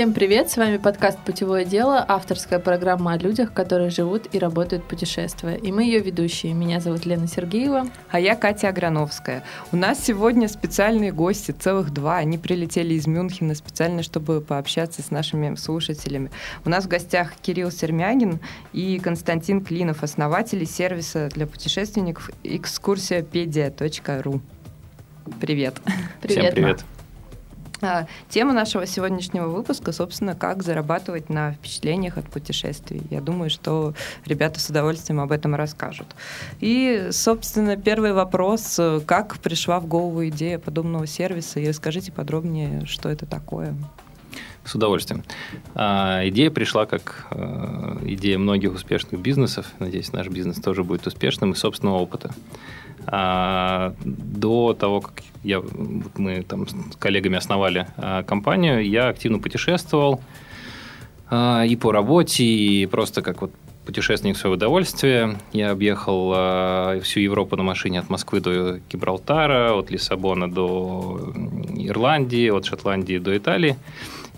Всем привет, с вами подкаст «Путевое дело», авторская программа о людях, которые живут и работают путешествуя. И мы ее ведущие. Меня зовут Лена Сергеева. А я Катя Аграновская. У нас сегодня специальные гости, целых два. Они прилетели из Мюнхена специально, чтобы пообщаться с нашими слушателями. У нас в гостях Кирилл Сермягин и Константин Клинов, основатели сервиса для путешественников экскурсияпедия.ру. Привет. Привет. Всем привет. А, Тема нашего сегодняшнего выпуска, собственно, как зарабатывать на впечатлениях от путешествий. Я думаю, что ребята с удовольствием об этом расскажут. И, собственно, первый вопрос. Как пришла в голову идея подобного сервиса? И расскажите подробнее, что это такое. С удовольствием. А, идея пришла как а, идея многих успешных бизнесов. Надеюсь, наш бизнес тоже будет успешным из собственного опыта. А, до того, как я, мы там с коллегами основали а, компанию, я активно путешествовал а, и по работе, и просто как вот путешественник в свое удовольствие. Я объехал э, всю Европу на машине от Москвы до Гибралтара, от Лиссабона до Ирландии, от Шотландии до Италии.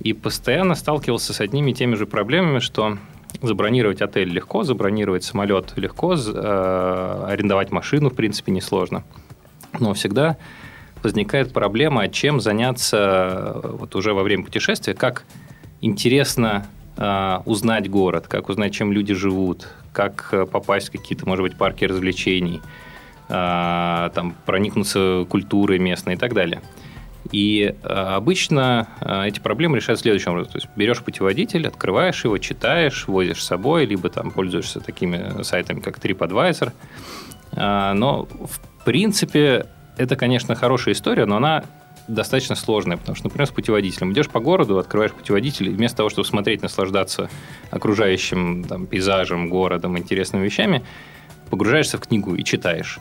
И постоянно сталкивался с одними и теми же проблемами, что забронировать отель легко, забронировать самолет легко, э, арендовать машину, в принципе, несложно. Но всегда возникает проблема, чем заняться вот уже во время путешествия, как интересно э, узнать город, как узнать, чем люди живут, как э, попасть в какие-то, может быть, парки развлечений, э, там, проникнуться культурой местной и так далее. И э, обычно э, эти проблемы решаются следующим образом. То есть берешь путеводитель, открываешь его, читаешь, возишь с собой, либо там пользуешься такими сайтами, как TripAdvisor. Э, но, в принципе, это, конечно, хорошая история, но она достаточно сложная, потому что, например, с путеводителем. Идешь по городу, открываешь путеводитель, и вместо того, чтобы смотреть, наслаждаться окружающим там, пейзажем, городом, интересными вещами, погружаешься в книгу и читаешь.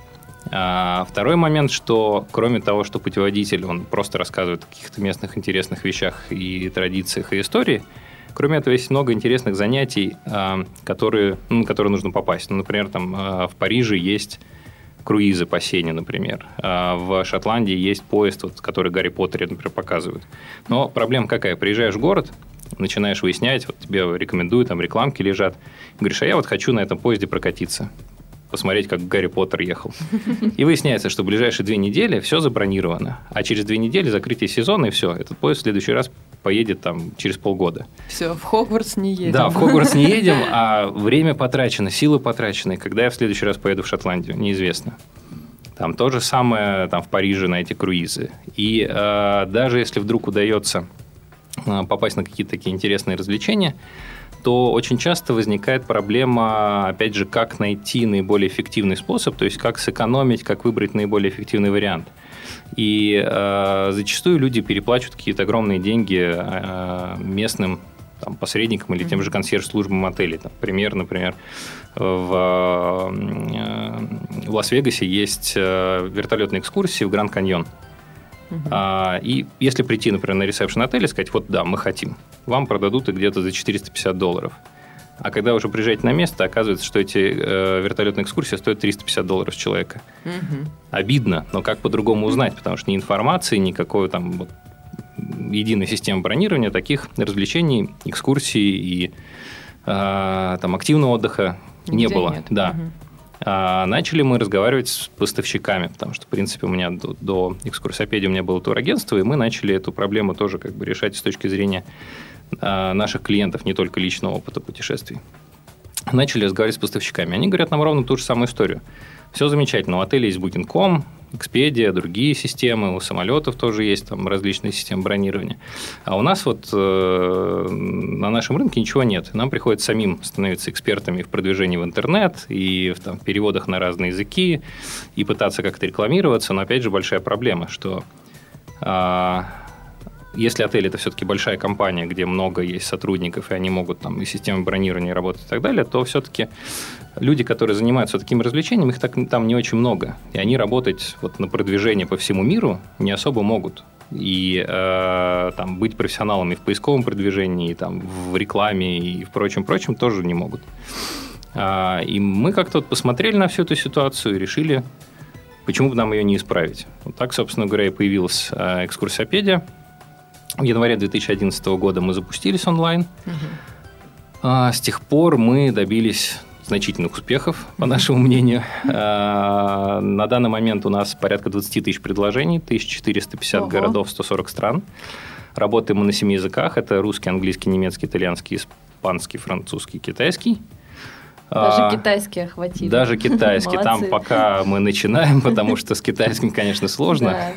А второй момент, что кроме того, что путеводитель, он просто рассказывает о каких-то местных интересных вещах и традициях и истории, кроме этого есть много интересных занятий, а, которые, ну, которые нужно попасть. Ну, например, там а, в Париже есть круизы по Сене, например. А в Шотландии есть поезд, вот, который Гарри Поттере, например, показывают. Но проблема какая? Приезжаешь в город, начинаешь выяснять, вот тебе рекомендуют, там рекламки лежат. Говоришь, а я вот хочу на этом поезде прокатиться посмотреть, как Гарри Поттер ехал. И выясняется, что в ближайшие две недели все забронировано. А через две недели закрытие сезона, и все. Этот поезд в следующий раз поедет там через полгода. Все, в Хогвартс не едем. Да, в Хогвартс не едем, а время потрачено, силы потрачены. Когда я в следующий раз поеду в Шотландию, неизвестно. Там то же самое там, в Париже на эти круизы. И э, даже если вдруг удается э, попасть на какие-то такие интересные развлечения, то очень часто возникает проблема, опять же, как найти наиболее эффективный способ, то есть как сэкономить, как выбрать наиболее эффективный вариант. И э, зачастую люди переплачивают какие-то огромные деньги э, местным там, посредникам или тем же консьерж-службам отелей. Там, пример, например, в, э, в Лас-Вегасе есть э, вертолетные экскурсии в Гранд Каньон. А, и если прийти, например, на ресепшн отеля и сказать, вот да, мы хотим, вам продадут их где-то за 450 долларов. А когда уже приезжаете на место, оказывается, что эти э, вертолетные экскурсии стоят 350 долларов с человека. Угу. Обидно, но как по-другому узнать, потому что ни информации, никакой там вот, единой системы бронирования таких развлечений, экскурсий и э, там активного отдыха Нигде не было. Нет. Да. Угу. А начали мы разговаривать с поставщиками, потому что, в принципе, у меня до, до экскурсопедии у меня было турагентство, и мы начали эту проблему тоже как бы решать с точки зрения а, наших клиентов, не только личного опыта путешествий. Начали разговаривать с поставщиками. Они говорят нам ровно ту же самую историю. Все замечательно. У отеля есть Booking.com, Expedia, другие системы, у самолетов тоже есть там различные системы бронирования. А у нас вот э, на нашем рынке ничего нет. Нам приходится самим становиться экспертами в продвижении в интернет и в там, переводах на разные языки и пытаться как-то рекламироваться. Но опять же большая проблема, что э, если отель это все-таки большая компания, где много есть сотрудников, и они могут там и системы бронирования работать и так далее, то все-таки люди, которые занимаются такими развлечениями, их так, там не очень много. И они работать вот на продвижение по всему миру не особо могут. И э, там, быть профессионалами в поисковом продвижении, там, в рекламе и в прочем-прочем тоже не могут. А, и мы как-то вот посмотрели на всю эту ситуацию и решили, почему бы нам ее не исправить. Вот так, собственно говоря, и появилась э, экскурсиопедия. В январе 2011 года мы запустились онлайн. Угу. А, с тех пор мы добились значительных успехов, по нашему мнению. А, на данный момент у нас порядка 20 тысяч предложений, 1450 Ого. городов, 140 стран. Работаем мы на семи языках. Это русский, английский, немецкий, итальянский, испанский, французский, китайский. Даже а, китайский охватили. Даже китайский. Там пока мы начинаем, потому что с китайским, конечно, сложно. Да.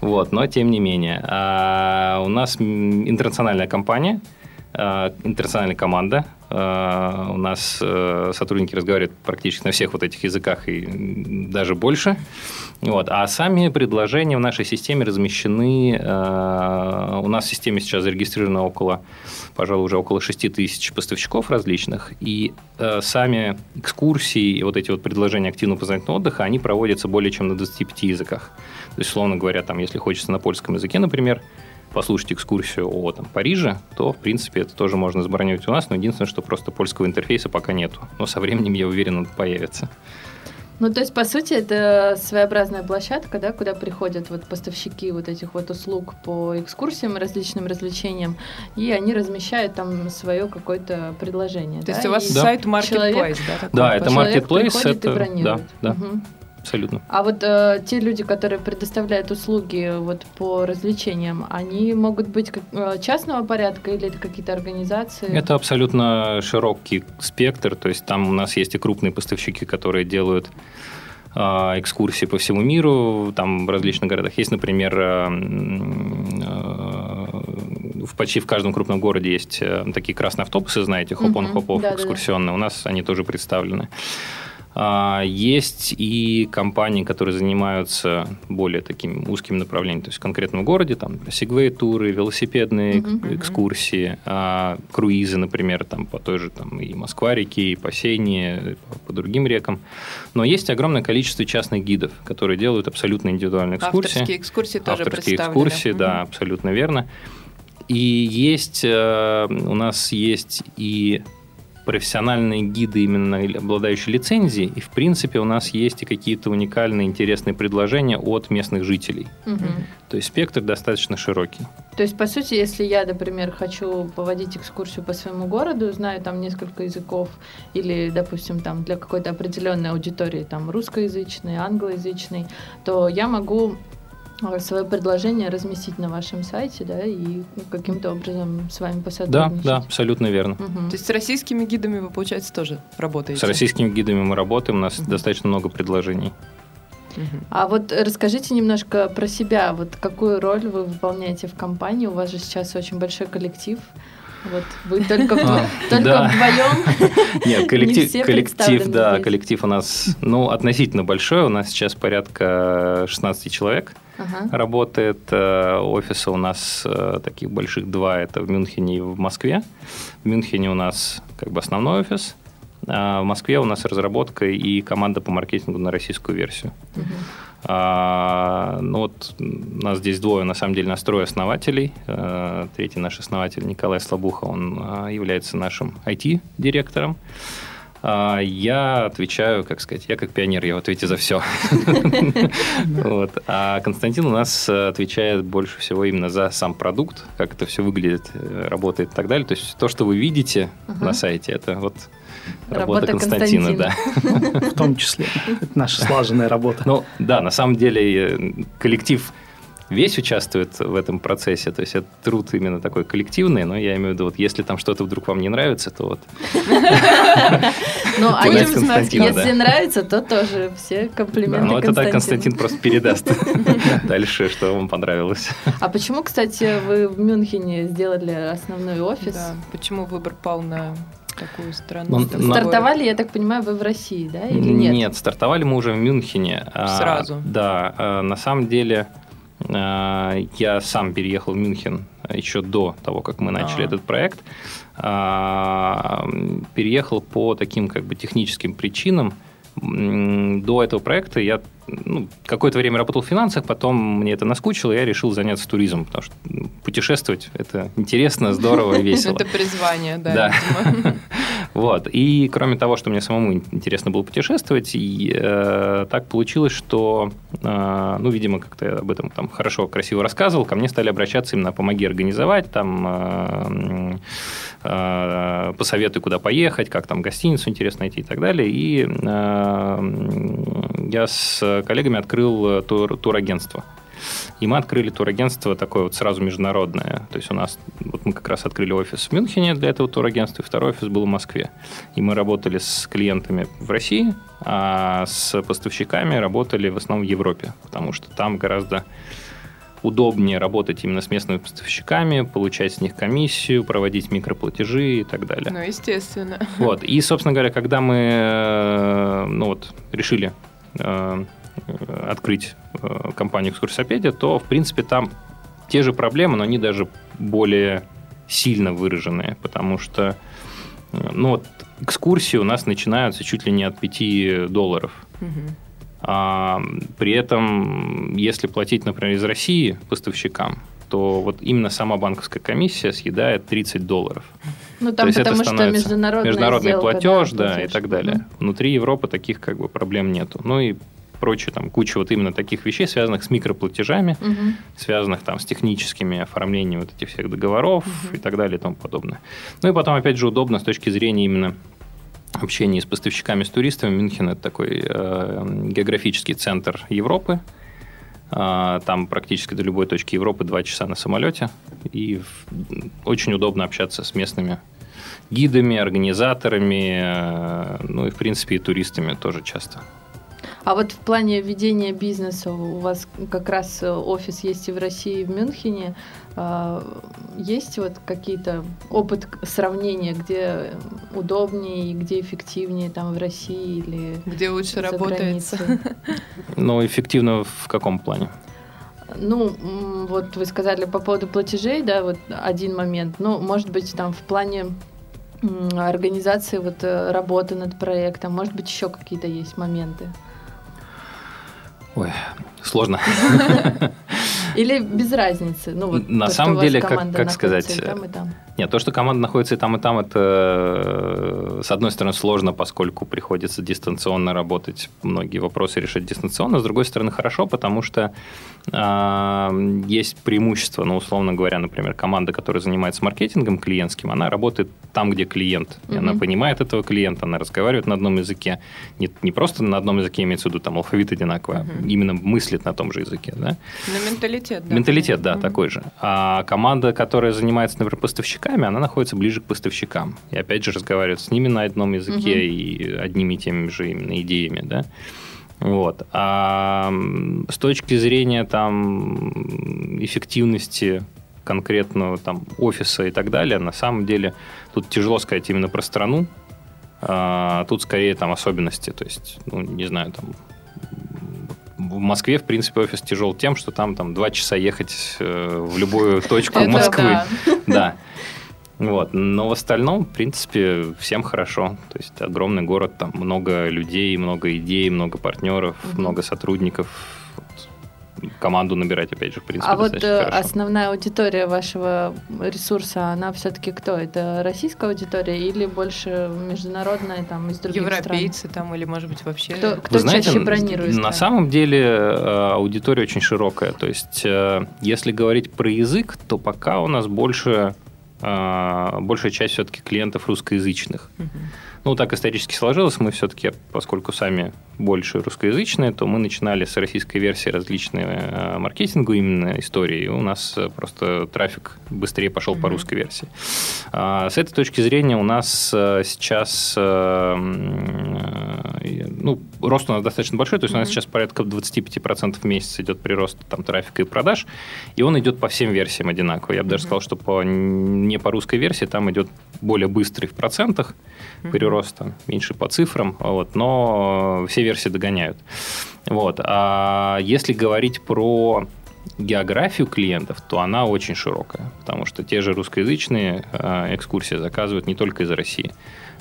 Вот, но тем не менее. А, у нас интернациональная компания – Э, интернациональная команда. Э, у нас э, сотрудники разговаривают практически на всех вот этих языках и даже больше. Вот. А сами предложения в нашей системе размещены... У нас в системе сейчас зарегистрировано около, пожалуй, уже около 6 тысяч поставщиков различных. И сами экскурсии и вот эти вот предложения активного познавательного отдыха, они проводятся более чем на 25 языках. То есть, условно говоря, там, если хочется на польском языке, например, послушать экскурсию о там, Париже, то, в принципе, это тоже можно забронировать у нас, но единственное, что просто польского интерфейса пока нету. Но со временем, я уверен, он появится. Ну, то есть, по сути, это своеобразная площадка, да, куда приходят вот поставщики вот этих вот услуг по экскурсиям, различным развлечениям, и они размещают там свое какое-то предложение. То да? есть у вас и сайт Marketplace, человек, да? Да, это Marketplace. Это, да, да. Угу абсолютно. А вот э, те люди, которые предоставляют услуги вот по развлечениям, они могут быть как, э, частного порядка или это какие-то организации? Это абсолютно широкий спектр, то есть там у нас есть и крупные поставщики, которые делают э, экскурсии по всему миру, там в различных городах. Есть, например, э, э, в почти в каждом крупном городе есть такие красные автобусы, знаете, хоп-он-хопов uh-huh. экскурсионные. У нас они тоже представлены. А, есть и компании, которые занимаются более таким узким направлением, то есть в конкретном городе, там, сегвей-туры, велосипедные uh-huh, экскурсии, uh-huh. круизы, например, там, по той же там, и Москва-реке, и по Сейне, по, другим рекам. Но есть огромное количество частных гидов, которые делают абсолютно индивидуальные экскурсии. Авторские экскурсии тоже Авторские экскурсии, uh-huh. да, абсолютно верно. И есть, э, у нас есть и профессиональные гиды, именно обладающие лицензией, и в принципе у нас есть и какие-то уникальные интересные предложения от местных жителей. Угу. То есть спектр достаточно широкий. То есть, по сути, если я, например, хочу поводить экскурсию по своему городу, знаю там несколько языков, или, допустим, там для какой-то определенной аудитории, там русскоязычный, англоязычный, то я могу свое предложение разместить на вашем сайте, да, и каким-то образом с вами посотрудничать. Да, да, абсолютно верно. Угу. То есть с российскими гидами вы, получается, тоже работаете? С российскими гидами мы работаем, у нас угу. достаточно много предложений. А вот расскажите немножко про себя. Вот какую роль вы выполняете в компании? У вас же сейчас очень большой коллектив. Вот вы только, а, только да. вдвоем. Нет, коллектив, Не коллектив, да, здесь. коллектив у нас, ну, относительно большой. У нас сейчас порядка 16 человек ага. работает. Э, офисы у нас э, таких больших два, это в Мюнхене и в Москве. В Мюнхене у нас как бы основной офис, а в Москве у нас разработка и команда по маркетингу на российскую версию. Угу. А, ну вот у нас здесь двое, на самом деле, настрой основателей. А, третий наш основатель Николай Слабуха, он а, является нашим IT-директором. А, я отвечаю, как сказать, я как пионер, я в ответе за все. А Константин у нас отвечает больше всего именно за сам продукт, как это все выглядит, э, работает и так далее. То есть то, что вы видите на сайте, это вот работа, работа Константина, Константина, да. В том числе. Это наша слаженная работа. Ну, да, на самом деле э, коллектив весь участвует в этом процессе. То есть это труд именно такой коллективный, но я имею в виду, вот если там что-то вдруг вам не нравится, то вот. Ну, а если нравится, то тоже все комплименты Ну, это так Константин просто передаст дальше, что вам понравилось. А почему, кстати, вы в Мюнхене сделали основной офис? Почему выбор пал на такую страну. Ну, стартовали, я так понимаю, вы в России, да, или нет? Нет, стартовали мы уже в Мюнхене. А, Сразу? А, да, а, на самом деле а, я сам переехал в Мюнхен еще до того, как мы начали А. этот проект, а, переехал по таким как бы техническим причинам. До этого проекта я ну, какое-то время работал в финансах, потом мне это наскучило, я решил заняться туризмом, потому что м, путешествовать это интересно, здорово и весело. Это призвание, да. Вот. И кроме того, что мне самому интересно было путешествовать, и, э, так получилось, что, э, ну, видимо, как-то я об этом там хорошо, красиво рассказывал, ко мне стали обращаться именно «помоги организовать», там, э, э, посоветуй, куда поехать, как там гостиницу интересно найти и так далее. И э, я с коллегами открыл тур, турагентство. И мы открыли турагентство такое вот сразу международное. То есть у нас, вот мы как раз открыли офис в Мюнхене для этого турагентства, и второй офис был в Москве. И мы работали с клиентами в России, а с поставщиками работали в основном в Европе, потому что там гораздо удобнее работать именно с местными поставщиками, получать с них комиссию, проводить микроплатежи и так далее. Ну, естественно. Вот. И, собственно говоря, когда мы э, ну вот, решили э, открыть э, компанию «Экскурсопедия», то, в принципе, там те же проблемы, но они даже более сильно выраженные, потому что э, ну, вот, экскурсии у нас начинаются чуть ли не от 5 долларов. Мгм. А, при этом, если платить, например, из России поставщикам, то вот именно сама банковская комиссия съедает 30 долларов. Ну, То там есть это потому что становится международная Международный сделка, платеж, да, и платеж. так далее. Мгм. Внутри Европы таких как бы проблем нету. Ну и прочее, там куча вот именно таких вещей, связанных с микроплатежами, Мгм. связанных там с техническими оформлением вот этих всех договоров Мгм. и так далее и тому подобное. Ну и потом, опять же, удобно с точки зрения именно общения с поставщиками, с туристами. Мюнхен – это такой э, географический центр Европы. А, Там практически до любой точки Европы два часа на самолете. И очень удобно общаться с местными гидами, организаторами, э, ну и, в принципе, и туристами тоже часто. А вот в плане ведения бизнеса у вас как раз э, офис есть и в России, и в Мюнхене. А, Есть вот какие-то опыт сравнения, где удобнее и где эффективнее там в России или Где лучше границей? Но эффективно в каком плане? Ну, вот вы сказали по поводу платежей, да, вот один момент. Ну, может быть, там в плане организации вот э, работы над проектом, может быть, еще какие-то есть моменты. Ой, сложно. Или без разницы. Ну, вот На то, самом деле, как- как сказать, и там, и там. Нет, то, что команда находится и там, и там, это, э, с одной стороны, сложно, поскольку приходится дистанционно работать, многие вопросы решать дистанционно, с другой стороны, хорошо, потому что а, есть преимущество, ну, условно говоря, например, команда, которая занимается маркетингом клиентским, она работает там, где клиент, и она понимает этого клиента, она разговаривает на одном языке, не, не просто на одном языке имеется в виду, там, алфавит одинаковый, а Мгм. именно мыслит на том же языке, да? Ну, менталитет, да. Менталитет, да, Мгм. такой же. А команда, которая занимается, например, поставщиками, она находится ближе к поставщикам. И опять же разговаривает с ними на одном языке Мгм. и одними и теми же именно идеями, да. Вот. А с точки зрения там эффективности конкретного там офиса и так далее, на самом деле тут тяжело сказать именно про страну. А, тут скорее там особенности, то есть, ну, не знаю, там в Москве, в принципе, офис тяжел тем, что там, там два часа ехать э, в любую точку Москвы. да. Вот. Но в остальном, в принципе, всем хорошо. То есть огромный город, там много людей, много идей, много партнеров, Мгм. много сотрудников. Вот. Команду набирать, опять же, в принципе, А вот э, хорошо. основная аудитория вашего ресурса, она все-таки кто? Это российская аудитория или больше международная там из других стран? Европейцы там или, может быть, вообще... Кто, кто Вы знаете, чаще бронирует? на да? самом деле э, аудитория очень широкая. То есть, э, если говорить про язык, то пока у нас больше, большая часть все-таки клиентов русскоязычных. Мгм. Ну, так исторически сложилось. Мы все-таки, поскольку сами больше русскоязычные, то мы начинали с российской версии различные э, маркетингу именно истории. И у нас э, просто трафик быстрее пошел по Мгм. русской версии. А, С этой точки зрения у нас э, сейчас ну, рост у нас достаточно большой, то есть у нас сейчас порядка 25% в месяц идет прирост там, трафика и продаж, и он идет по всем версиям одинаково. Я бы даже Мгм. сказал, что по, не по русской версии там идет более быстрый в процентах Мгм. прироста, меньше по цифрам, вот, но все версии догоняют. Вот. А если говорить про географию клиентов, то она очень широкая, потому что те же русскоязычные э, экскурсии заказывают не только из России,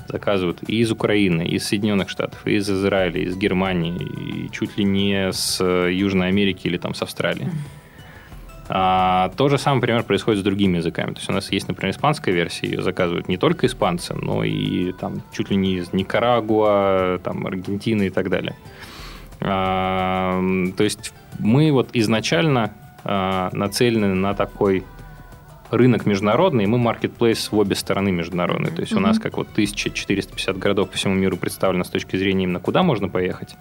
заказывают и из Украины, и из Соединенных Штатов, и из Израиля, и из Германии, и чуть ли не с Южной Америки или там с Австралии. А, то же самое, например, происходит с другими языками. То есть у нас есть, например, испанская версия, ее заказывают не только испанцы, но и там чуть ли не из Никарагуа, там, Аргентины и так далее. А, то есть мы вот изначально а, нацелены на такой рынок международный, и мы маркетплейс в обе стороны международные. То есть mm-hmm. у нас как вот 1450 городов по всему миру представлено с точки зрения именно куда можно поехать.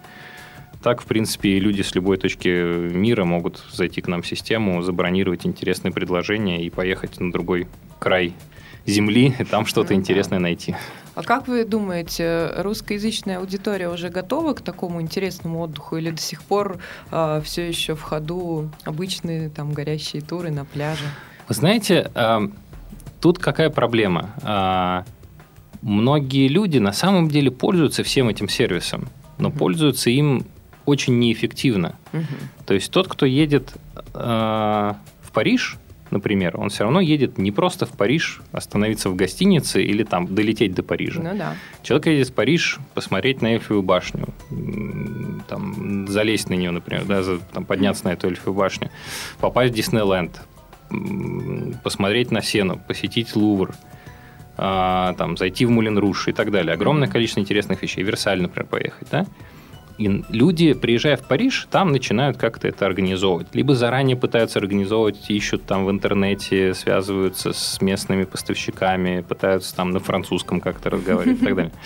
Так, в принципе, люди с любой точки мира могут зайти к нам в систему, забронировать интересные предложения и поехать на другой край земли и там что-то mm-hmm. интересное найти. А как вы думаете, русскоязычная аудитория уже готова к такому интересному отдыху или до сих пор э, все еще в ходу обычные там горящие туры на пляже? Вы знаете, э, тут какая проблема? Э, многие люди на самом деле пользуются всем этим сервисом, но mm-hmm. пользуются им очень неэффективно. Mm-hmm. То есть тот, кто едет э, в Париж, например, он все равно едет не просто в Париж остановиться в гостинице или там долететь до Парижа. Ну да. Человек едет в Париж посмотреть на Эльфовую башню, там, залезть на нее, например, да, там, подняться на эту Эльфовую башню, попасть в Диснейленд, посмотреть на Сену, посетить Лувр, а, там, зайти в Мулин Руш и так далее. Огромное количество интересных вещей. Версаль, например, поехать, да? И люди, приезжая в Париж, там начинают как-то это организовывать. Либо заранее пытаются организовывать, ищут там в интернете, связываются с местными поставщиками, пытаются там на французском как-то разговаривать и так далее.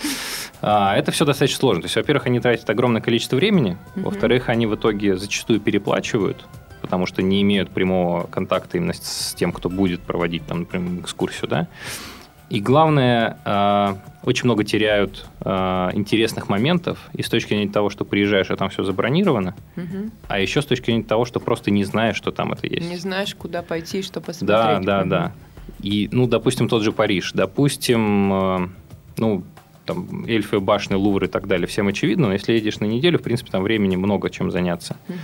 А, это все достаточно сложно. То есть, во-первых, они тратят огромное количество времени, во-вторых, они в итоге зачастую переплачивают, потому что не имеют прямого контакта именно с тем, кто будет проводить там, например, экскурсию, да. И главное, а, очень много теряют а, интересных моментов и с точки зрения того, что приезжаешь, а там все забронировано, угу. а еще с точки зрения того, что просто не знаешь, что там это есть. Не знаешь, куда пойти, что посмотреть. Да, да, угу. да. И, ну, допустим, тот же Париж. Допустим, а, ну, там, эльфы, башни, Лувр и так далее, всем очевидно, но если едешь на неделю, в принципе, там времени много чем заняться. Угу.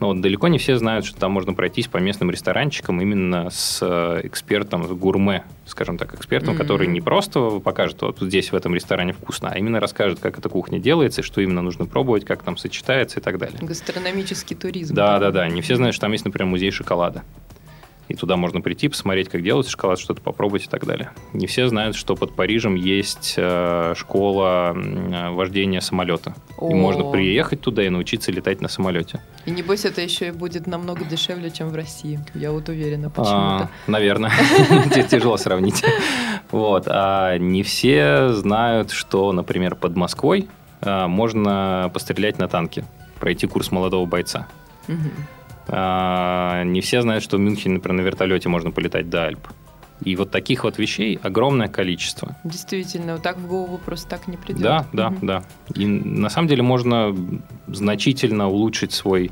Но вот далеко не все знают, что там можно пройтись по местным ресторанчикам именно с э, экспертом, с гурме, скажем так, экспертом, угу. который не просто покажет, вот здесь в этом ресторане вкусно, а именно расскажет, как эта кухня делается, что именно нужно пробовать, как там сочетается и так далее. Гастрономический туризм. Да, да, да. Не все знают, что там есть, например, музей шоколада и туда можно прийти, посмотреть, как делать шоколад, что-то попробовать и так далее. Не все знают, что под Парижем есть э, школа вождения самолета. О. И можно приехать туда и научиться летать на самолете. И небось это еще и будет намного дешевле, чем в России. Я вот уверена почему-то. А, наверное. Тяжело сравнить. Вот. А не все знают, что, например, под Москвой э, можно пострелять на танке, пройти курс молодого бойца. Не все знают, что в Мюнхене, например, на вертолете можно полетать до Альп. И вот таких вот вещей огромное количество. Действительно, вот так в голову просто так не придет. Да, да, угу. да. И на самом деле можно значительно улучшить свой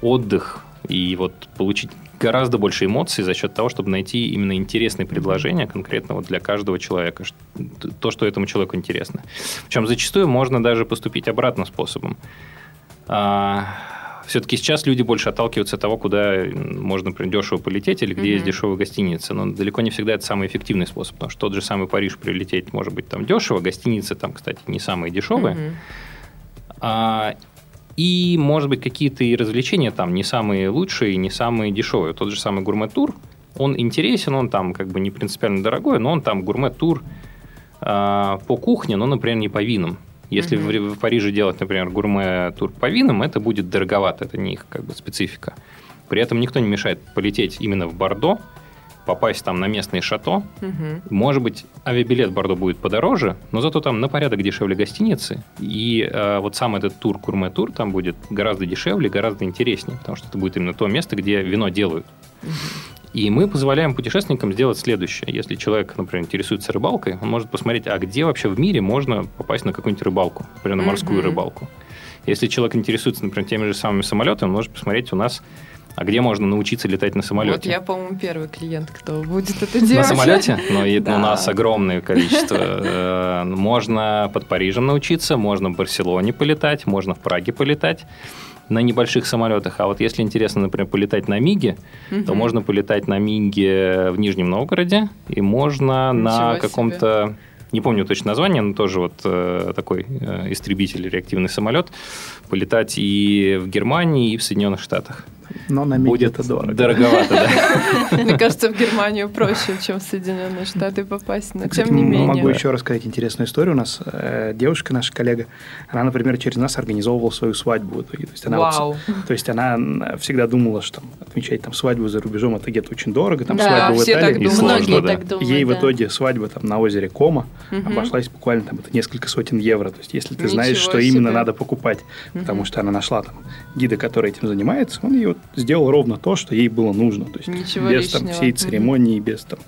отдых и вот получить гораздо больше эмоций за счет того, чтобы найти именно интересные предложения конкретно вот для каждого человека, то, что этому человеку интересно. Причем зачастую можно даже поступить обратным способом а, все-таки сейчас люди больше отталкиваются от того, куда можно, например, дешево полететь или где mm-hmm. есть дешевая гостиница. Но далеко не всегда это самый эффективный способ, потому что тот же самый Париж прилететь может быть там дешево, гостиницы там, кстати, не самые дешевые. Mm-hmm. А, и, может быть, какие-то и развлечения там не самые лучшие, не самые дешевые. Тот же самый гурмет-тур, он интересен, он там как бы не принципиально дорогой, но он там гурмет-тур а, по кухне, но, например, не по винам. Если mm-hmm. в, в Париже делать, например, гурме-тур по винам, это будет дороговато, это не их как бы специфика. При этом никто не мешает полететь именно в Бордо, попасть там на местные шато. Угу. Может быть, авиабилет в Бордо будет подороже, но зато там на порядок дешевле гостиницы. И э, вот сам этот тур, курме-тур, там будет гораздо дешевле, гораздо интереснее, потому что это будет именно то место, где вино делают. Угу. И мы позволяем путешественникам сделать следующее. Если человек, например, интересуется рыбалкой, он может посмотреть, а где вообще в мире можно попасть на какую-нибудь рыбалку, например, на морскую mm-hmm. рыбалку. Если человек интересуется, например, теми же самыми самолетами, он может посмотреть у нас А где можно научиться летать на самолете? Вот я, по-моему, первый клиент, кто будет это делать. На самолете? Но и- Да. у нас огромное количество. Э, Можно под Парижем научиться, можно в Барселоне полетать, можно в Праге полетать на небольших самолетах. А вот если интересно, например, полетать на Миге, то Мгм. можно полетать на Миге в Нижнем Новгороде, и можно Ничего на каком-то, не помню точно название, но тоже вот э, такой э, истребитель, реактивный самолет, полетать и в Германии, и в Соединенных Штатах. Но на Будет это дорого. дороговато, да. Мне кажется, в Германию проще, чем в Соединенные Штаты попасть, но тем не менее. Могу еще рассказать интересную историю. У нас э, девушка, наша коллега, она, например, через нас организовывала свою свадьбу. в итоге. То есть она, вот с- Вау. то есть она м, всегда думала, что отмечать там свадьбу за рубежом это где-то очень дорого, там Да, свадьбу в все так Италии. Многие так думают. Ей в итоге свадьба там на озере Кома обошлась буквально там это несколько сотен евро. То есть если ты знаешь, что именно надо покупать, потому что она нашла там гида, который этим занимается, он ей вот сделал ровно то, что ей было нужно. То есть Ничего без там лишнего. всей Мгм. церемонии, без там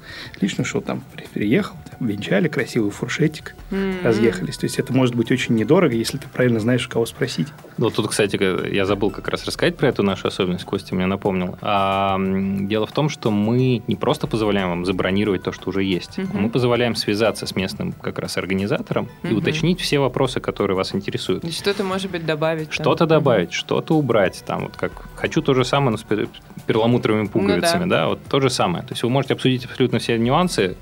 лишнего, что там при- приехал, там, венчали, красивый фуршетик, М. разъехались. То есть это может быть очень недорого, если ты правильно знаешь, у кого спросить. Ну, тут, кстати, я забыл как раз рассказать про эту нашу особенность, Костя мне напомнил. А, дело в том, что мы не просто позволяем вам забронировать то, что уже есть, Мгм. мы позволяем связаться с местным как раз организатором и Мгм. уточнить все вопросы, которые вас интересуют. И Что-то, может быть, добавить. Что-то добавить, что-то убрать. Там вот как хочу то же самое, но с пер- перламутровыми пуговицами, Ну да. да, вот то же самое. То есть вы можете обсудить абсолютно все нюансы,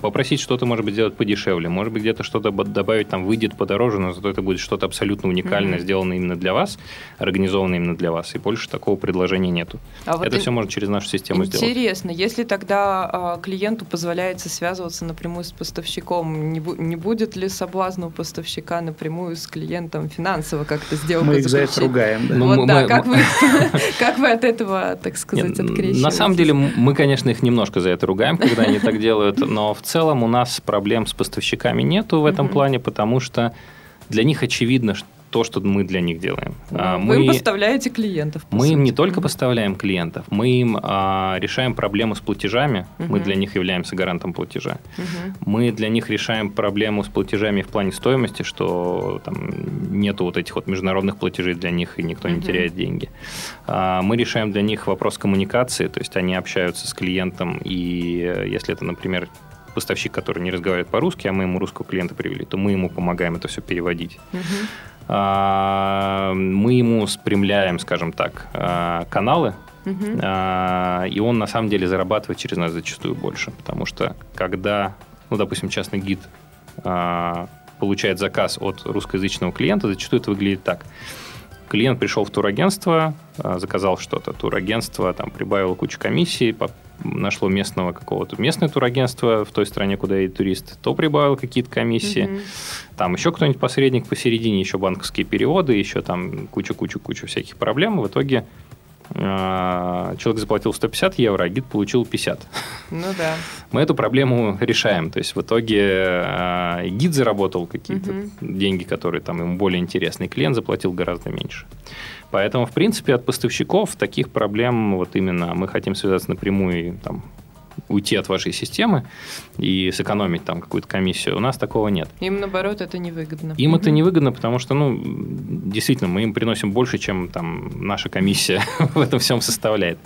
попросить что-то, может быть, сделать подешевле, может быть, где-то что-то добавить, там, выйдет подороже, но зато это будет что-то абсолютно уникальное, Мгм. сделано именно для вас, организовано именно для вас, и больше такого предложения нету. А вот это ин- все можно через нашу систему сделать. Интересно, если тогда а, клиенту позволяется связываться напрямую с поставщиком, не, бу- не будет ли соблазна у поставщика напрямую с клиентом финансово как-то сделку Мы их за это ругаем. да. Ну, вот мы- да, мы- как, вы, как вы от этого, так сказать, открещиваетесь? На самом деле, мы, конечно, их немножко за это ругаем, когда они так делают, но в целом у нас проблем с поставщиками нету в этом плане, потому что для них очевидно ш- то, что мы для них делаем. А, Ну, Вы им Мы, поставляете клиентов. по мы им сути. не только поставляем клиентов, мы им а, решаем проблему с платежами, мы Мгм. для них являемся гарантом платежа. Мгм. Мы для них решаем проблему с платежами в плане стоимости, что там нету вот этих вот международных платежей для них, и никто не Мгм. теряет деньги. А, Мы решаем для них вопрос коммуникации, то есть они общаются с клиентом, и э, если это, например, поставщик, который не разговаривает по-русски, а мы ему русского клиента привели, то мы ему помогаем это все переводить. Мгм. А, Мы ему спрямляем, скажем так, а, каналы, Мгм. а, и он на самом деле зарабатывает через нас зачастую больше, потому что когда, ну, допустим, частный гид а, получает заказ от русскоязычного клиента, зачастую это выглядит так. Клиент пришел в турагентство, а, заказал что-то, турагентство там прибавило кучу комиссий, нашло местного какого-то местное турагентство в той стране, куда едет турист, то прибавило какие-то комиссии. Мгм. Там еще кто-нибудь посредник посередине, еще банковские переводы, еще там кучу-кучу-кучу всяких проблем. В итоге человек заплатил 150 евро, а гид получил 50. Ну да. Мы эту проблему решаем. То есть в итоге э, и гид заработал какие-то Мгм. деньги, которые там ему более интересны, и клиент заплатил гораздо меньше. Поэтому, в принципе, от поставщиков таких проблем вот именно мы хотим связаться напрямую и там уйти от вашей системы и сэкономить там какую-то комиссию. У нас такого нет. Им, наоборот, это невыгодно. Им это невыгодно, потому что, ну, действительно, мы им приносим больше, чем там наша комиссия в этом всем составляет.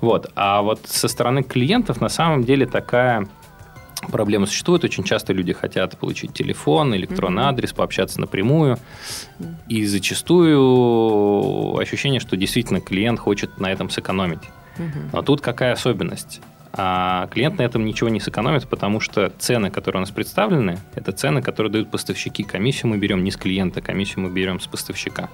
Вот. А вот со стороны клиентов на самом деле такая проблема существует. Очень часто люди хотят получить телефон, электронный Мгм. адрес, пообщаться напрямую. И зачастую ощущение, что действительно клиент хочет на этом сэкономить. Мгм. Но тут какая особенность? А клиент на этом ничего не сэкономит, потому что цены, которые у нас представлены, это цены, которые дают поставщики. Комиссию мы берем не с клиента, комиссию мы берем с поставщика.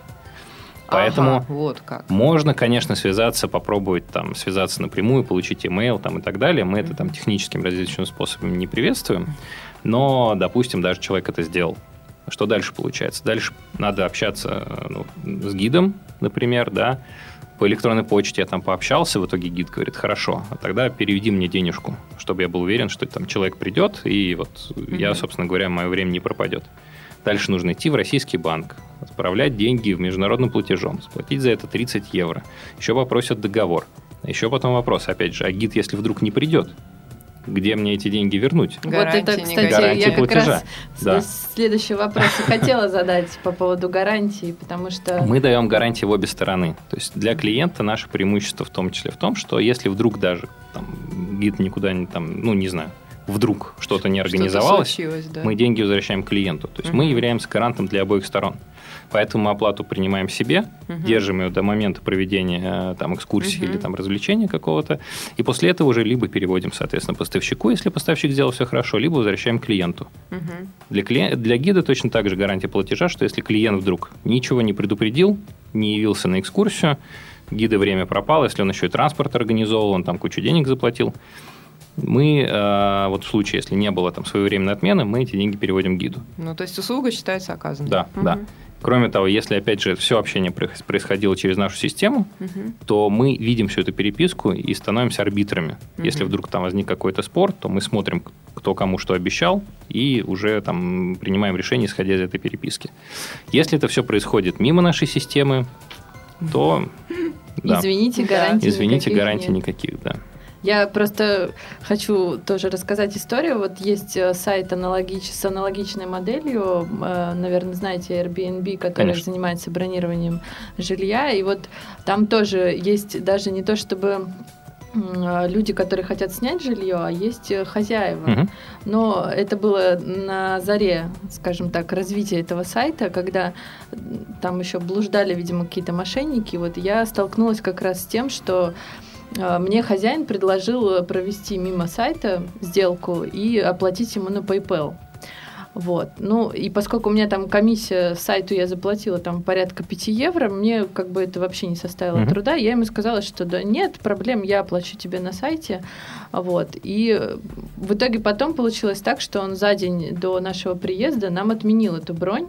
Поэтому Ага, вот как. можно, конечно, связаться, попробовать там связаться напрямую, получить email там, и так далее. Мы это там техническим различными способами не приветствуем. Но, допустим, даже человек это сделал. Что дальше получается? Дальше надо общаться э, ну, с гидом, например, да, по электронной почте я там пообщался, в итоге гид говорит, хорошо, а тогда переведи мне денежку, чтобы я был уверен, что там человек придет, и вот я, Мгм. собственно говоря, мое время не пропадет. Дальше нужно идти в российский банк, отправлять деньги в международным платежом, сплатить за это 30 евро. Еще попросят договор. Еще потом вопрос, опять же, а гид, если вдруг не придет, где мне эти деньги вернуть. вот это, кстати, гарантии я как платежа. раз Да. следующий вопрос и хотела задать по поводу гарантии, потому что... Мы даем гарантии в обе стороны. То есть для клиента наше преимущество в том числе в том, что если вдруг даже там, гид никуда не там, ну не знаю, вдруг что-то не организовалось, случилось, да. мы деньги возвращаем клиенту. То есть Мгм. мы являемся гарантом для обоих сторон. Поэтому мы оплату принимаем себе, Мгм. держим ее до момента проведения э, там, экскурсии Мгм. или там, развлечения какого-то, и после этого уже либо переводим, соответственно, поставщику, если поставщик сделал все хорошо, либо возвращаем клиенту. Мгм. Для, клиен- для гида точно так же гарантия платежа, что если клиент вдруг ничего не предупредил, не явился на экскурсию, гида время пропало, если он еще и транспорт организовал, он там кучу денег заплатил, мы, э, вот в случае, если не было там своевременной отмены, мы эти деньги переводим гиду. Ну, то есть услуга считается оказанной. Да, Мгм. да. Кроме того, если, опять же, все общение проис- происходило через нашу систему, Мгм. то мы видим всю эту переписку и становимся арбитрами. Мгм. Если вдруг там возник какой-то спор, то мы смотрим, кто кому что обещал, и уже там принимаем решение, исходя из этой переписки. Если это все происходит мимо нашей системы, то... Да. Извините, Да. гарантий Извините, гарантий никаких, да. Я просто хочу тоже рассказать историю. Вот есть э, сайт аналогич... с аналогичной моделью, э, наверное, знаете, Airbnb, который Конечно. занимается бронированием жилья. И вот там тоже есть даже не то, чтобы э, люди, которые хотят снять жилье, а есть хозяева. Мгм. Но это было на заре, скажем так, развития этого сайта, когда там еще блуждали, видимо, какие-то мошенники. Вот я столкнулась как раз с тем, что мне хозяин предложил провести мимо сайта сделку и оплатить ему на PayPal. Вот. Ну, и поскольку у меня там комиссия сайту я заплатила там порядка 5 евро, мне как бы это вообще не составило Мгм. труда. Я ему сказала, что да нет проблем, я оплачу тебе на сайте. Вот. И э, в итоге потом получилось так, что он за день до нашего приезда нам отменил эту бронь.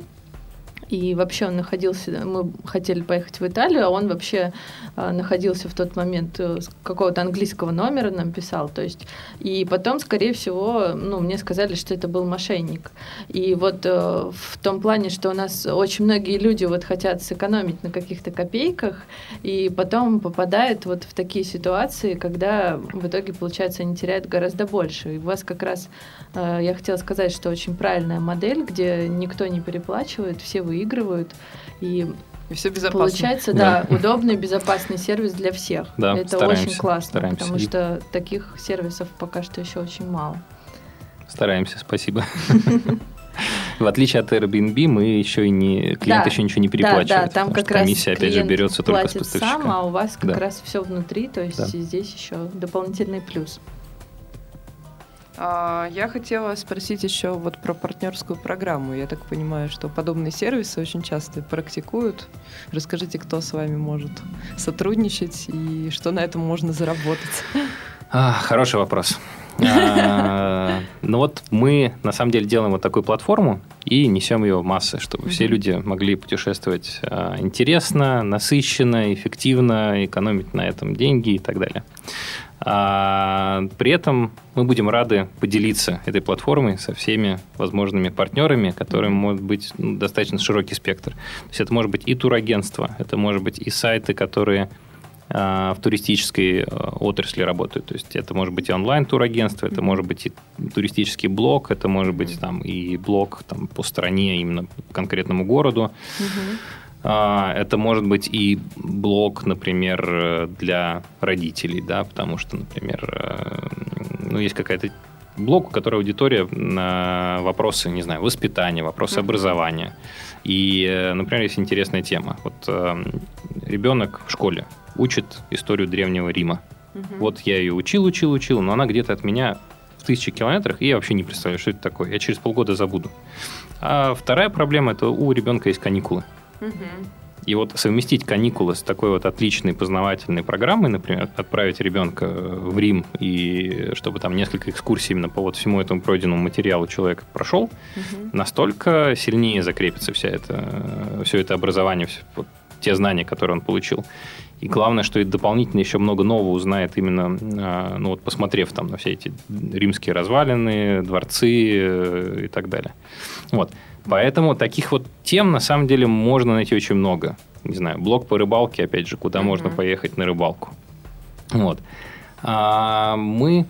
И вообще он находился, мы хотели поехать в Италию, а он вообще а, находился в тот момент э, с какого-то английского номера нам писал, то есть и потом, скорее всего, ну мне сказали, что это был мошенник. И вот э, в том плане, что у нас очень многие люди вот хотят сэкономить на каких-то копейках, и потом попадают вот в такие ситуации, когда в итоге получается они теряют гораздо больше. И у вас как раз э, я хотела сказать, что очень правильная модель, где никто не переплачивает, все выигрывают и все безопасно. Получается, да, удобный, безопасный сервис для всех. Да, Это стараемся, очень классно, стараемся. потому что таких сервисов пока что еще очень мало. Стараемся, спасибо. В отличие от Airbnb, мы еще и не... Клиент Да, еще ничего не Да, переплачивает. да, там потому как раз комиссия, опять же, берется только с поставщика. сам, а у вас как Да. раз все внутри, то есть Да. здесь еще дополнительный плюс. А, Я хотела спросить еще вот про партнерскую программу. Я так понимаю, что подобные сервисы очень часто практикуют. Расскажите, кто с вами может сотрудничать и что на этом можно заработать. А, хороший вопрос. А, Ну вот мы на самом деле делаем вот такую платформу и несем ее в массы, чтобы все люди могли путешествовать а, интересно, насыщенно, эффективно, экономить на этом деньги и так далее. А, При этом мы будем рады поделиться этой платформой со всеми возможными партнерами, которым может быть ну, достаточно широкий спектр. То есть это может быть и турагентство, это может быть и сайты, которые а, в туристической э, отрасли работают. То есть это может быть и онлайн-турагентство, это может быть и туристический блог, это может быть там и блог там, по стране, именно по конкретному городу. А, Это может быть и блог, например, для родителей, да, потому что, например, э, ну, есть какая-то блог, у которого аудитория на вопросы, не знаю, воспитания, вопросы образования. И, э, например, есть интересная тема. Вот э, ребенок в школе учит историю Древнего Рима. Мгм. Вот я ее учил, учил, учил, но она где-то от меня в тысячи километрах, и я вообще не представляю, что это такое. Я через полгода забуду. А вторая проблема – это у ребенка есть каникулы. И вот совместить каникулы с такой вот отличной познавательной программой, например, отправить ребенка в Рим, и чтобы там несколько экскурсий именно по вот всему этому пройденному материалу человек прошел, Мгм. настолько сильнее закрепится вся это, все это образование, все- вот те знания, которые он получил. И главное, что и дополнительно еще много нового узнает именно, а, ну вот посмотрев там на все эти римские развалины, дворцы э, и так далее. Вот. Поэтому таких вот тем на самом деле можно найти очень много. Не знаю, блог по рыбалке, опять же, куда Мгм. можно поехать на рыбалку. Вот. А мы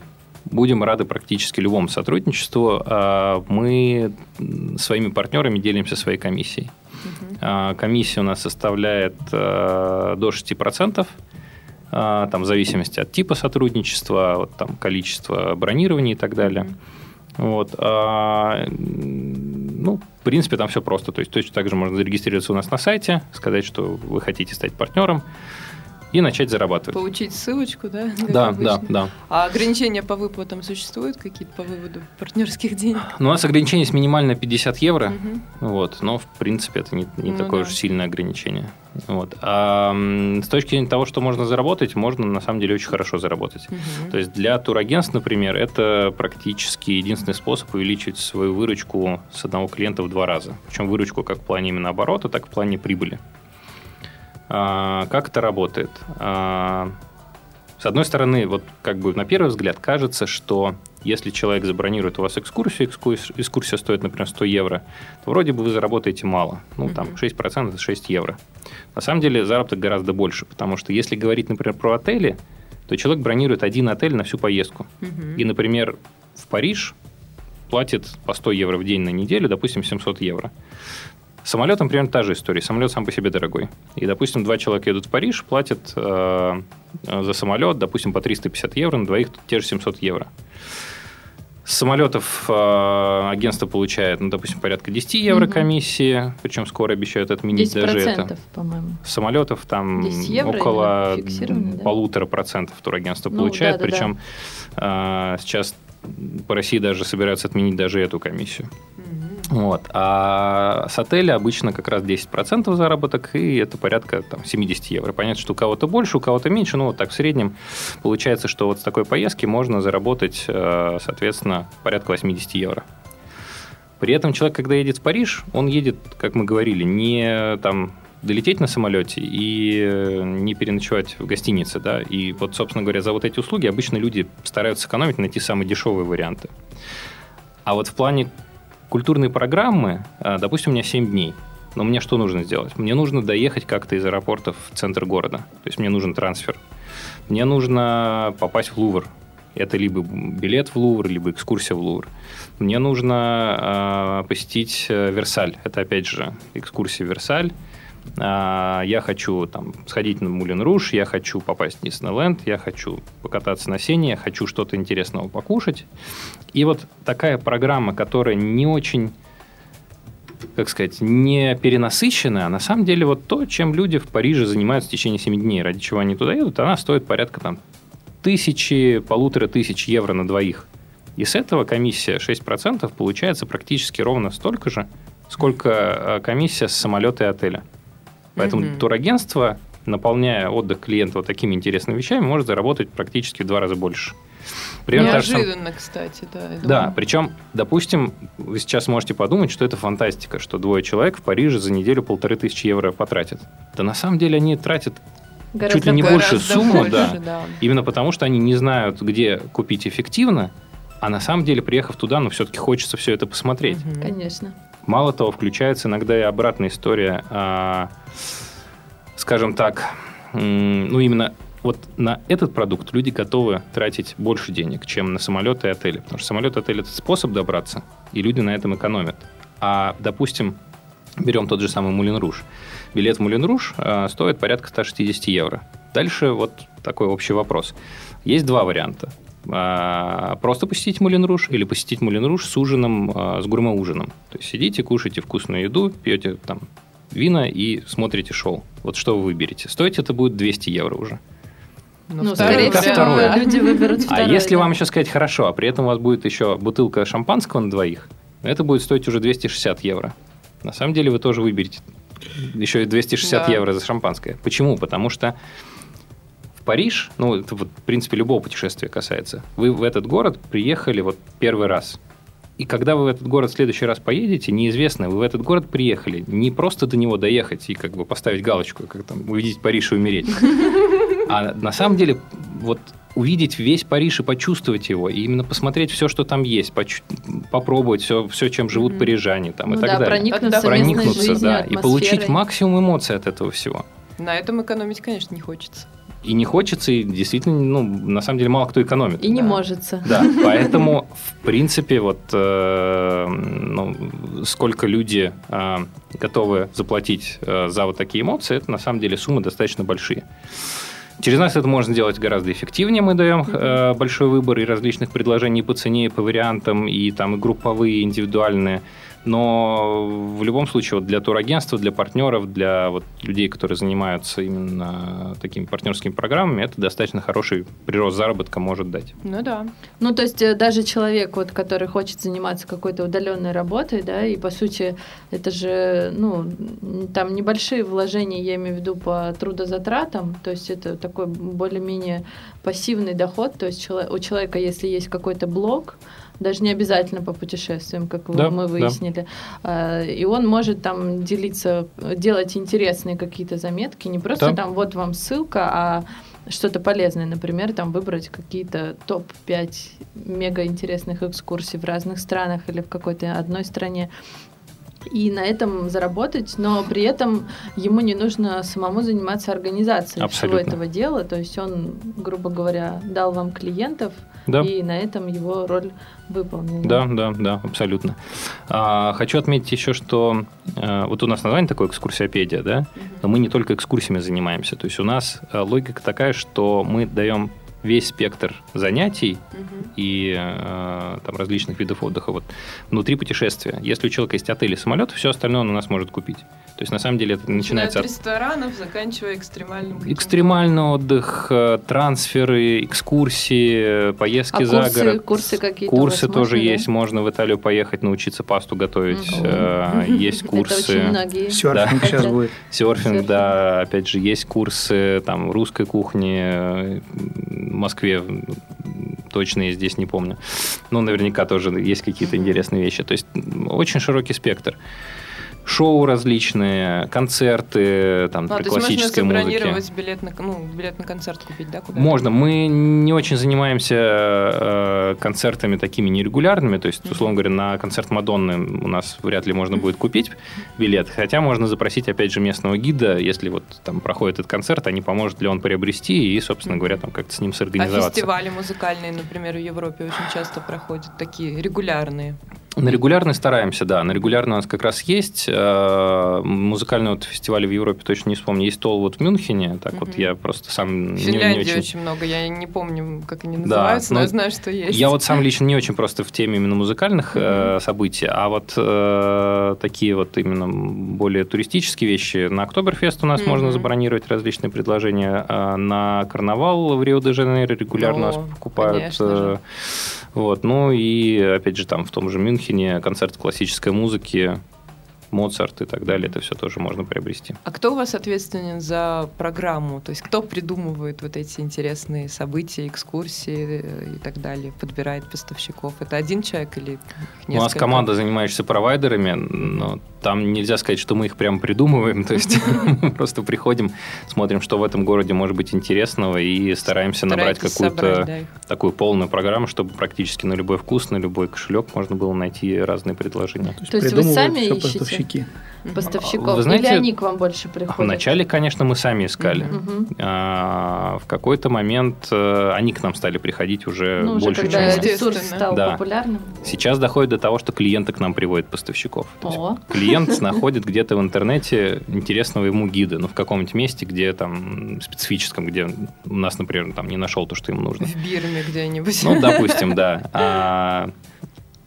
будем рады практически любому сотрудничеству. А, Мы своими партнерами делимся своей комиссией. А, Комиссия у нас составляет а, до 6%, а, там, в зависимости от типа сотрудничества, от, там, количества бронирований и так далее. Вот. а, ну, в принципе, там все просто. То есть точно так же можно зарегистрироваться у нас на сайте, сказать, что вы хотите стать партнером и начать зарабатывать. Получить ссылочку, да? Да, обычно? да, да. А ограничения по выплатам существуют какие-то по выводу партнерских денег? Ну, у нас ограничение есть минимально 50 евро, Мгм. вот, но, в принципе, это не, не Ну такое да. уж сильное ограничение. Вот. А с точки зрения того, что можно заработать, можно, на самом деле, очень хорошо заработать. Мгм. То есть для турагентств, например, это практически единственный способ увеличить свою выручку с одного клиента в два раза. Причем выручку как в плане именно оборота, так и в плане прибыли. А, как это работает? А, с одной стороны, вот как бы на первый взгляд кажется, что если человек забронирует у вас экскурсию, экскурс- экскурсия стоит, например, 100 евро, то вроде бы вы заработаете мало. Ну, там, Мгм. 6% это 6 евро. На самом деле заработок гораздо больше, потому что если говорить, например, про отели, то человек бронирует один отель на всю поездку. Мгм. И, например, в Париж платит по 100 евро в день на неделю, допустим, 700 евро. Самолетом примерно та же история. Самолет сам по себе дорогой. И, допустим, два человека едут в Париж, платят э, э, за самолет, допустим, по 350 евро, на двоих те же 700 евро. С самолетов э, агентство получает, ну, допустим, порядка 10 евро Мгм. комиссии, причем скоро обещают отменить 10%, даже это. по-моему. С самолетов там 10 евро около фиксированно, да? полутора процентов турагентство Ну, получает. да-да-да. Причем а, сейчас по России даже собираются отменить даже эту комиссию. Мгм. Вот. А с отеля обычно как раз 10% заработок, и это порядка там, 70 евро. Понятно, что у кого-то больше, у кого-то меньше, но вот так в среднем получается, что вот с такой поездки можно заработать, э, соответственно, порядка 80 евро. При этом человек, когда едет в Париж, он едет, как мы говорили, не там долететь на самолете и э, не переночевать в гостинице, да, и вот, собственно говоря, за вот эти услуги обычно люди стараются сэкономить, найти самые дешевые варианты. А вот в плане культурной программы, а, допустим, у меня 7 дней, но мне что нужно сделать? Мне нужно доехать как-то из аэропорта в центр города, то есть мне нужен трансфер. Мне нужно попасть в Лувр, это либо билет в Лувр, либо экскурсия в Лувр. Мне нужно э, посетить э, Версаль. Это, опять же, экскурсия в Версаль. А, я хочу там, сходить на Мулен Руш, я хочу попасть в Диснейленд, я хочу покататься на сене, я хочу что-то интересного покушать. И вот такая программа, которая не очень как сказать, не перенасыщенная, а на самом деле вот то, чем люди в Париже занимаются в течение 7 дней, ради чего они туда едут, она стоит порядка там тысячи, полутора тысяч евро на двоих. И с этого комиссия 6% получается практически ровно столько же, сколько э, комиссия с самолета и отеля. Поэтому Мгм. турагентство, наполняя отдых клиента вот такими интересными вещами, может заработать практически в два раза больше. Примерно та же сам- Неожиданно, кстати, да. да, причем, допустим, вы сейчас можете подумать, что это фантастика, что двое человек в Париже за неделю полторы тысячи евро потратят. Да на самом деле они тратят Гораздо чуть ли не Гораздо сумму, больше, да. да. именно потому, что они не знают, где купить эффективно, а на самом деле, приехав туда, ну, все-таки хочется все это посмотреть. Конечно. Мало того, включается иногда и обратная история, а, скажем так, ну именно вот на этот продукт люди готовы тратить больше денег, чем на самолеты и отели. Потому что самолет и отель это способ добраться, и люди на этом экономят. А, допустим, берем тот же самый Мулин Руш. Билет в Мулин Руш а, стоит порядка 160 евро. Дальше вот такой общий вопрос. Есть два варианта. А, Просто посетить Мулин Руш или посетить Мулин Руш с ужином, а, с гурме-ужином. То есть сидите, кушаете вкусную еду, пьете там вина и смотрите шоу. Вот что вы выберете? Стоить это будет 200 евро уже. Ну, второй скорее всего, второе. люди выберут А второе. если да. вам еще сказать хорошо, а при этом у вас будет еще бутылка шампанского на двоих, это будет стоить уже 260 евро. На самом деле вы тоже выберете еще и 260 Да. евро за шампанское. Почему? Потому что в Париж, ну, это вот, в принципе, любого путешествия касается, вы в этот город приехали вот первый раз. И когда вы в этот город в следующий раз поедете, неизвестно, вы в этот город приехали не просто до него доехать и как бы поставить галочку, как там увидеть Париж и умереть, а на самом деле вот увидеть весь Париж и почувствовать его, и именно посмотреть все, что там есть, почу- попробовать все, все, чем живут Мгм. парижане там, Ну и так да, далее. проникнуться Проникнуться, жизнью, да, и получить атмосферой. максимум эмоций от этого всего. На этом экономить, конечно, не хочется. И не хочется, и действительно, ну, на самом деле, мало кто экономит. И не может. Да, поэтому, в принципе, вот э, ну, сколько люди э, готовы заплатить э, за вот такие эмоции, это на самом деле суммы достаточно большие. Через нас это можно сделать гораздо эффективнее. Мы даем э, большой выбор и различных предложений по цене, по вариантам, и там и групповые, и индивидуальные. Но в любом случае вот для турагентства, для партнеров, для вот людей, которые занимаются именно такими партнерскими программами, это достаточно хороший прирост заработка может дать. Ну да. Ну, то есть э, даже человек, вот, который хочет заниматься какой-то удаленной работой, да, и по сути это же, ну, там небольшие вложения, я имею в виду по трудозатратам, то есть это такой более-менее пассивный доход, то есть у человека, если есть какой-то блок, даже не обязательно по путешествиям, как да, мы выяснили. Да. И он может там делиться, делать интересные какие-то заметки, не просто да. там вот вам ссылка, а что-то полезное, например, там выбрать какие-то топ-5 мега интересных экскурсий в разных странах или в какой-то одной стране и на этом заработать, но при этом ему не нужно самому заниматься организацией Абсолютно. всего этого дела. То есть он, грубо говоря, дал вам клиентов, да. и на этом его роль выполнена. Да, да, да, абсолютно. А, хочу отметить еще, что а, вот у нас название такое экскурсиопедия, да, но мы не только экскурсиями занимаемся. То есть у нас а, логика такая, что мы даем весь спектр занятий угу. и э, там различных видов отдыха вот внутри путешествия. Если у человека есть отель и самолет, все остальное он у нас может купить. То есть, на самом деле, это начинается от ресторанов, заканчивая экстремальным... Экстремальный отдых, э, трансферы, экскурсии, поездки а за курсы, город. курсы какие-то Курсы тоже можно, есть. Да? Можно в Италию поехать, научиться пасту готовить. Угу. Есть курсы. Это очень многие. Серфинг да. сейчас будет. Серфинг, да. Опять же, есть курсы там русской кухни, в Москве точно я здесь не помню. Но наверняка тоже есть какие-то интересные вещи. То есть очень широкий спектр шоу различные, концерты, там, а, классической можно забронировать билет на, ну, билет на концерт купить, да? Куда можно. Мы не очень занимаемся э, концертами такими нерегулярными, то есть, условно говоря, на концерт Мадонны у нас вряд ли можно будет купить билет, хотя можно запросить, опять же, местного гида, если вот там проходит этот концерт, они поможет ли он приобрести и, собственно говоря, там как-то с ним сорганизоваться. А фестивали музыкальные, например, в Европе очень часто проходят, такие регулярные. На регулярной стараемся, да. На регулярной у нас как раз есть. Э, музыкальный вот фестиваль в Европе точно не вспомню. Есть Толвуд в Мюнхене. Так угу. вот я просто сам в Финляндии не, не очень... очень много. Я не помню, как они называются, да, но, но я знаю, что есть. Я вот сам лично не очень просто в теме именно музыкальных угу. событий, а вот э, такие вот именно более туристические вещи. На Октоберфест у нас угу. можно забронировать различные предложения. А на карнавал в Рио-де-Жанейро регулярно О, нас покупают. Конечно вот. Ну и, опять же, там в том же Мюнхене концерт классической музыки Моцарт и так далее, это все тоже можно приобрести. А кто у вас ответственен за программу? То есть кто придумывает вот эти интересные события, экскурсии э, и так далее, подбирает поставщиков? Это один человек или несколько? У нас команда, занимающаяся провайдерами, но там нельзя сказать, что мы их прям придумываем, то есть мы просто приходим, смотрим, что в этом городе может быть интересного и стараемся набрать какую-то такую полную программу, чтобы практически на любой вкус, на любой кошелек можно было найти разные предложения. То есть вы сами ищете? Поставщики? Поставщиков. Вы знаете, Или они к вам больше приходят? Вначале, конечно, мы сами искали. Угу. А, в какой-то момент э, они к нам стали приходить уже ну, больше, уже когда чем ресурс стал да. популярным. Сейчас доходит до того, что клиенты к нам приводят поставщиков. О. клиент находит где-то в интернете интересного ему гида, ну, в каком-нибудь месте, где там специфическом, где у нас, например, там не нашел то, что ему нужно. В Бирме где-нибудь. Ну, допустим, да. А,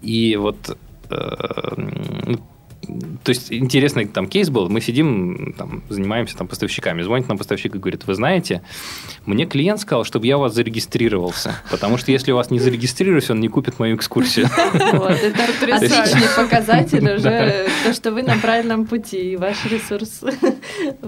и вот э, то есть интересный там кейс был, мы сидим, там, занимаемся там поставщиками, звонит нам поставщик и говорит, вы знаете, мне клиент сказал, чтобы я у вас зарегистрировался, потому что если у вас не зарегистрируюсь, он не купит мою экскурсию. Вот, это отличный показатель уже, то, что вы на правильном пути, и ваш ресурс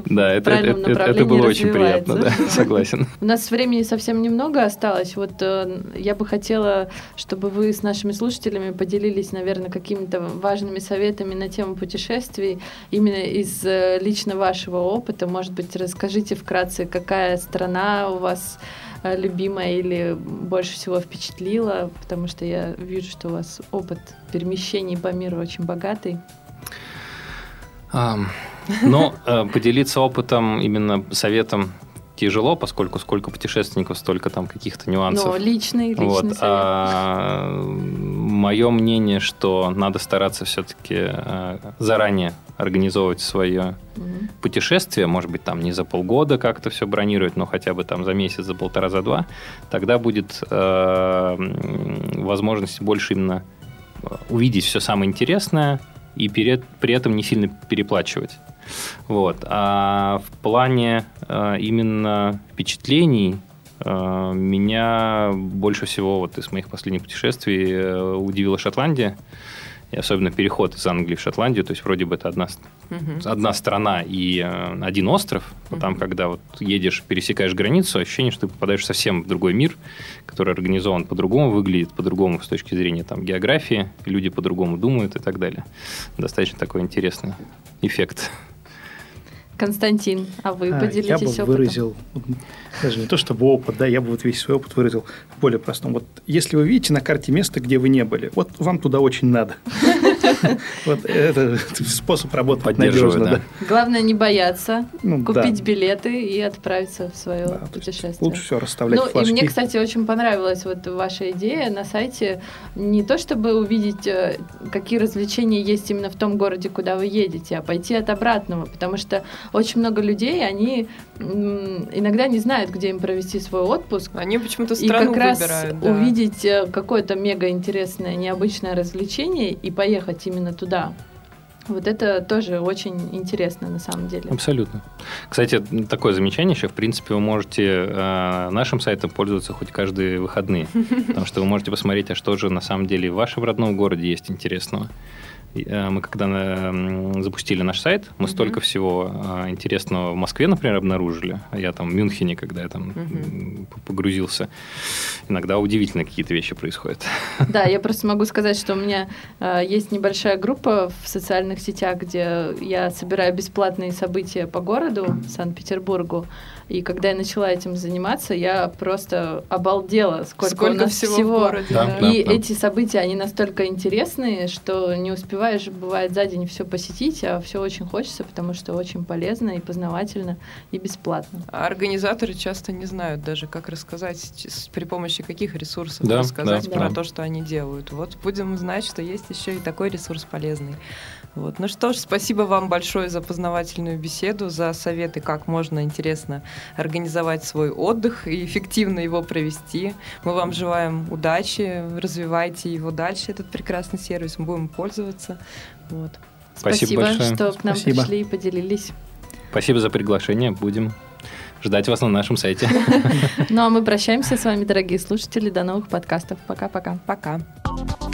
да, это, это, это было очень приятно, да, согласен. У нас времени совсем немного осталось, вот э, я бы хотела, чтобы вы с нашими слушателями поделились, наверное, какими-то важными советами на тему путешествий именно из э, лично вашего опыта. Может быть, расскажите вкратце, какая страна у вас э, любимая или больше всего впечатлила, потому что я вижу, что у вас опыт перемещений по миру очень богатый. Um, но э, поделиться опытом, именно советом тяжело, поскольку сколько путешественников, столько там каких-то нюансов. Но личный, личный Вот. совет. А, мое мнение, что надо стараться все-таки заранее организовывать свое Мгм. путешествие, может быть, там не за полгода как-то все бронировать, но хотя бы там за месяц, за полтора, за два, тогда будет э, возможность больше именно э, увидеть все самое интересное и перед- при этом не сильно переплачивать. Вот. А в плане э, именно впечатлений э, меня больше всего вот из моих последних путешествий э, удивила Шотландия. И особенно переход из Англии в Шотландию. То есть вроде бы это одна Мгм. одна страна и один остров, но там, когда вот едешь, пересекаешь границу, ощущение, что ты попадаешь совсем в другой мир, который организован по-другому, выглядит по-другому с точки зрения там, географии, люди по-другому думают и так далее. Достаточно такой интересный эффект. Константин, а вы А, Я поделитесь бы опытом? выразил, даже не то чтобы опыт, да, я бы вот весь свой опыт выразил в более простом. Вот если вы видите на карте место, где вы не были, вот вам туда очень надо. Вот это способ работать Поддерживаю, надежно, да. Главное не бояться, Ну, купить да. билеты и отправиться в свое Да, путешествие. Лучше все расставлять Ну, и флажки. мне, кстати, очень понравилась вот ваша идея на сайте. Не то, чтобы увидеть, э, какие развлечения есть именно в том городе, куда вы едете, а пойти от обратного. Потому что очень много людей, они иногда не знают, где им провести свой отпуск. Они почему-то И страну как раз выбирают. да. увидеть э, какое-то мега интересное, необычное развлечение и поехать именно туда. Вот это тоже очень интересно на самом деле. Абсолютно. Кстати, такое замечание еще. В принципе, вы можете э, нашим сайтом пользоваться хоть каждые выходные. Потому что вы можете посмотреть, а что же на самом деле в вашем родном городе есть интересного. Э, Мы когда запустили наш сайт, мы Мгм. столько всего э, интересного в Москве, например, обнаружили. А Я там в Мюнхене, когда я там м, погрузился, иногда удивительно какие-то вещи происходят. Да, я просто могу сказать, что у меня э, есть небольшая группа в социальных сетях, где я собираю бесплатные события по городу Санкт-Петербургу. И когда я начала этим заниматься, я просто обалдела, сколько, Сколько, у нас всего, всего. в городе. Да, да. да. И эти события, они настолько интересные, что не успеваешь, бывает, за день все посетить, а все очень хочется, потому что очень полезно и познавательно, и бесплатно. А организаторы часто не знают даже, как рассказать, при помощи каких ресурсов Да, рассказать да, про да. то, что они делают. Вот будем знать, что есть еще и такой ресурс полезный. Вот. Ну что ж, спасибо вам большое за познавательную беседу, за советы, как можно интересно организовать свой отдых и эффективно его провести. Мы вам желаем удачи, развивайте его дальше, этот прекрасный сервис, мы будем пользоваться. Вот. Спасибо большое. что к нам Спасибо. пришли и поделились. Спасибо за приглашение. Будем ждать вас на нашем сайте. Ну а мы прощаемся с вами, дорогие слушатели. До новых подкастов. Пока-пока. Пока.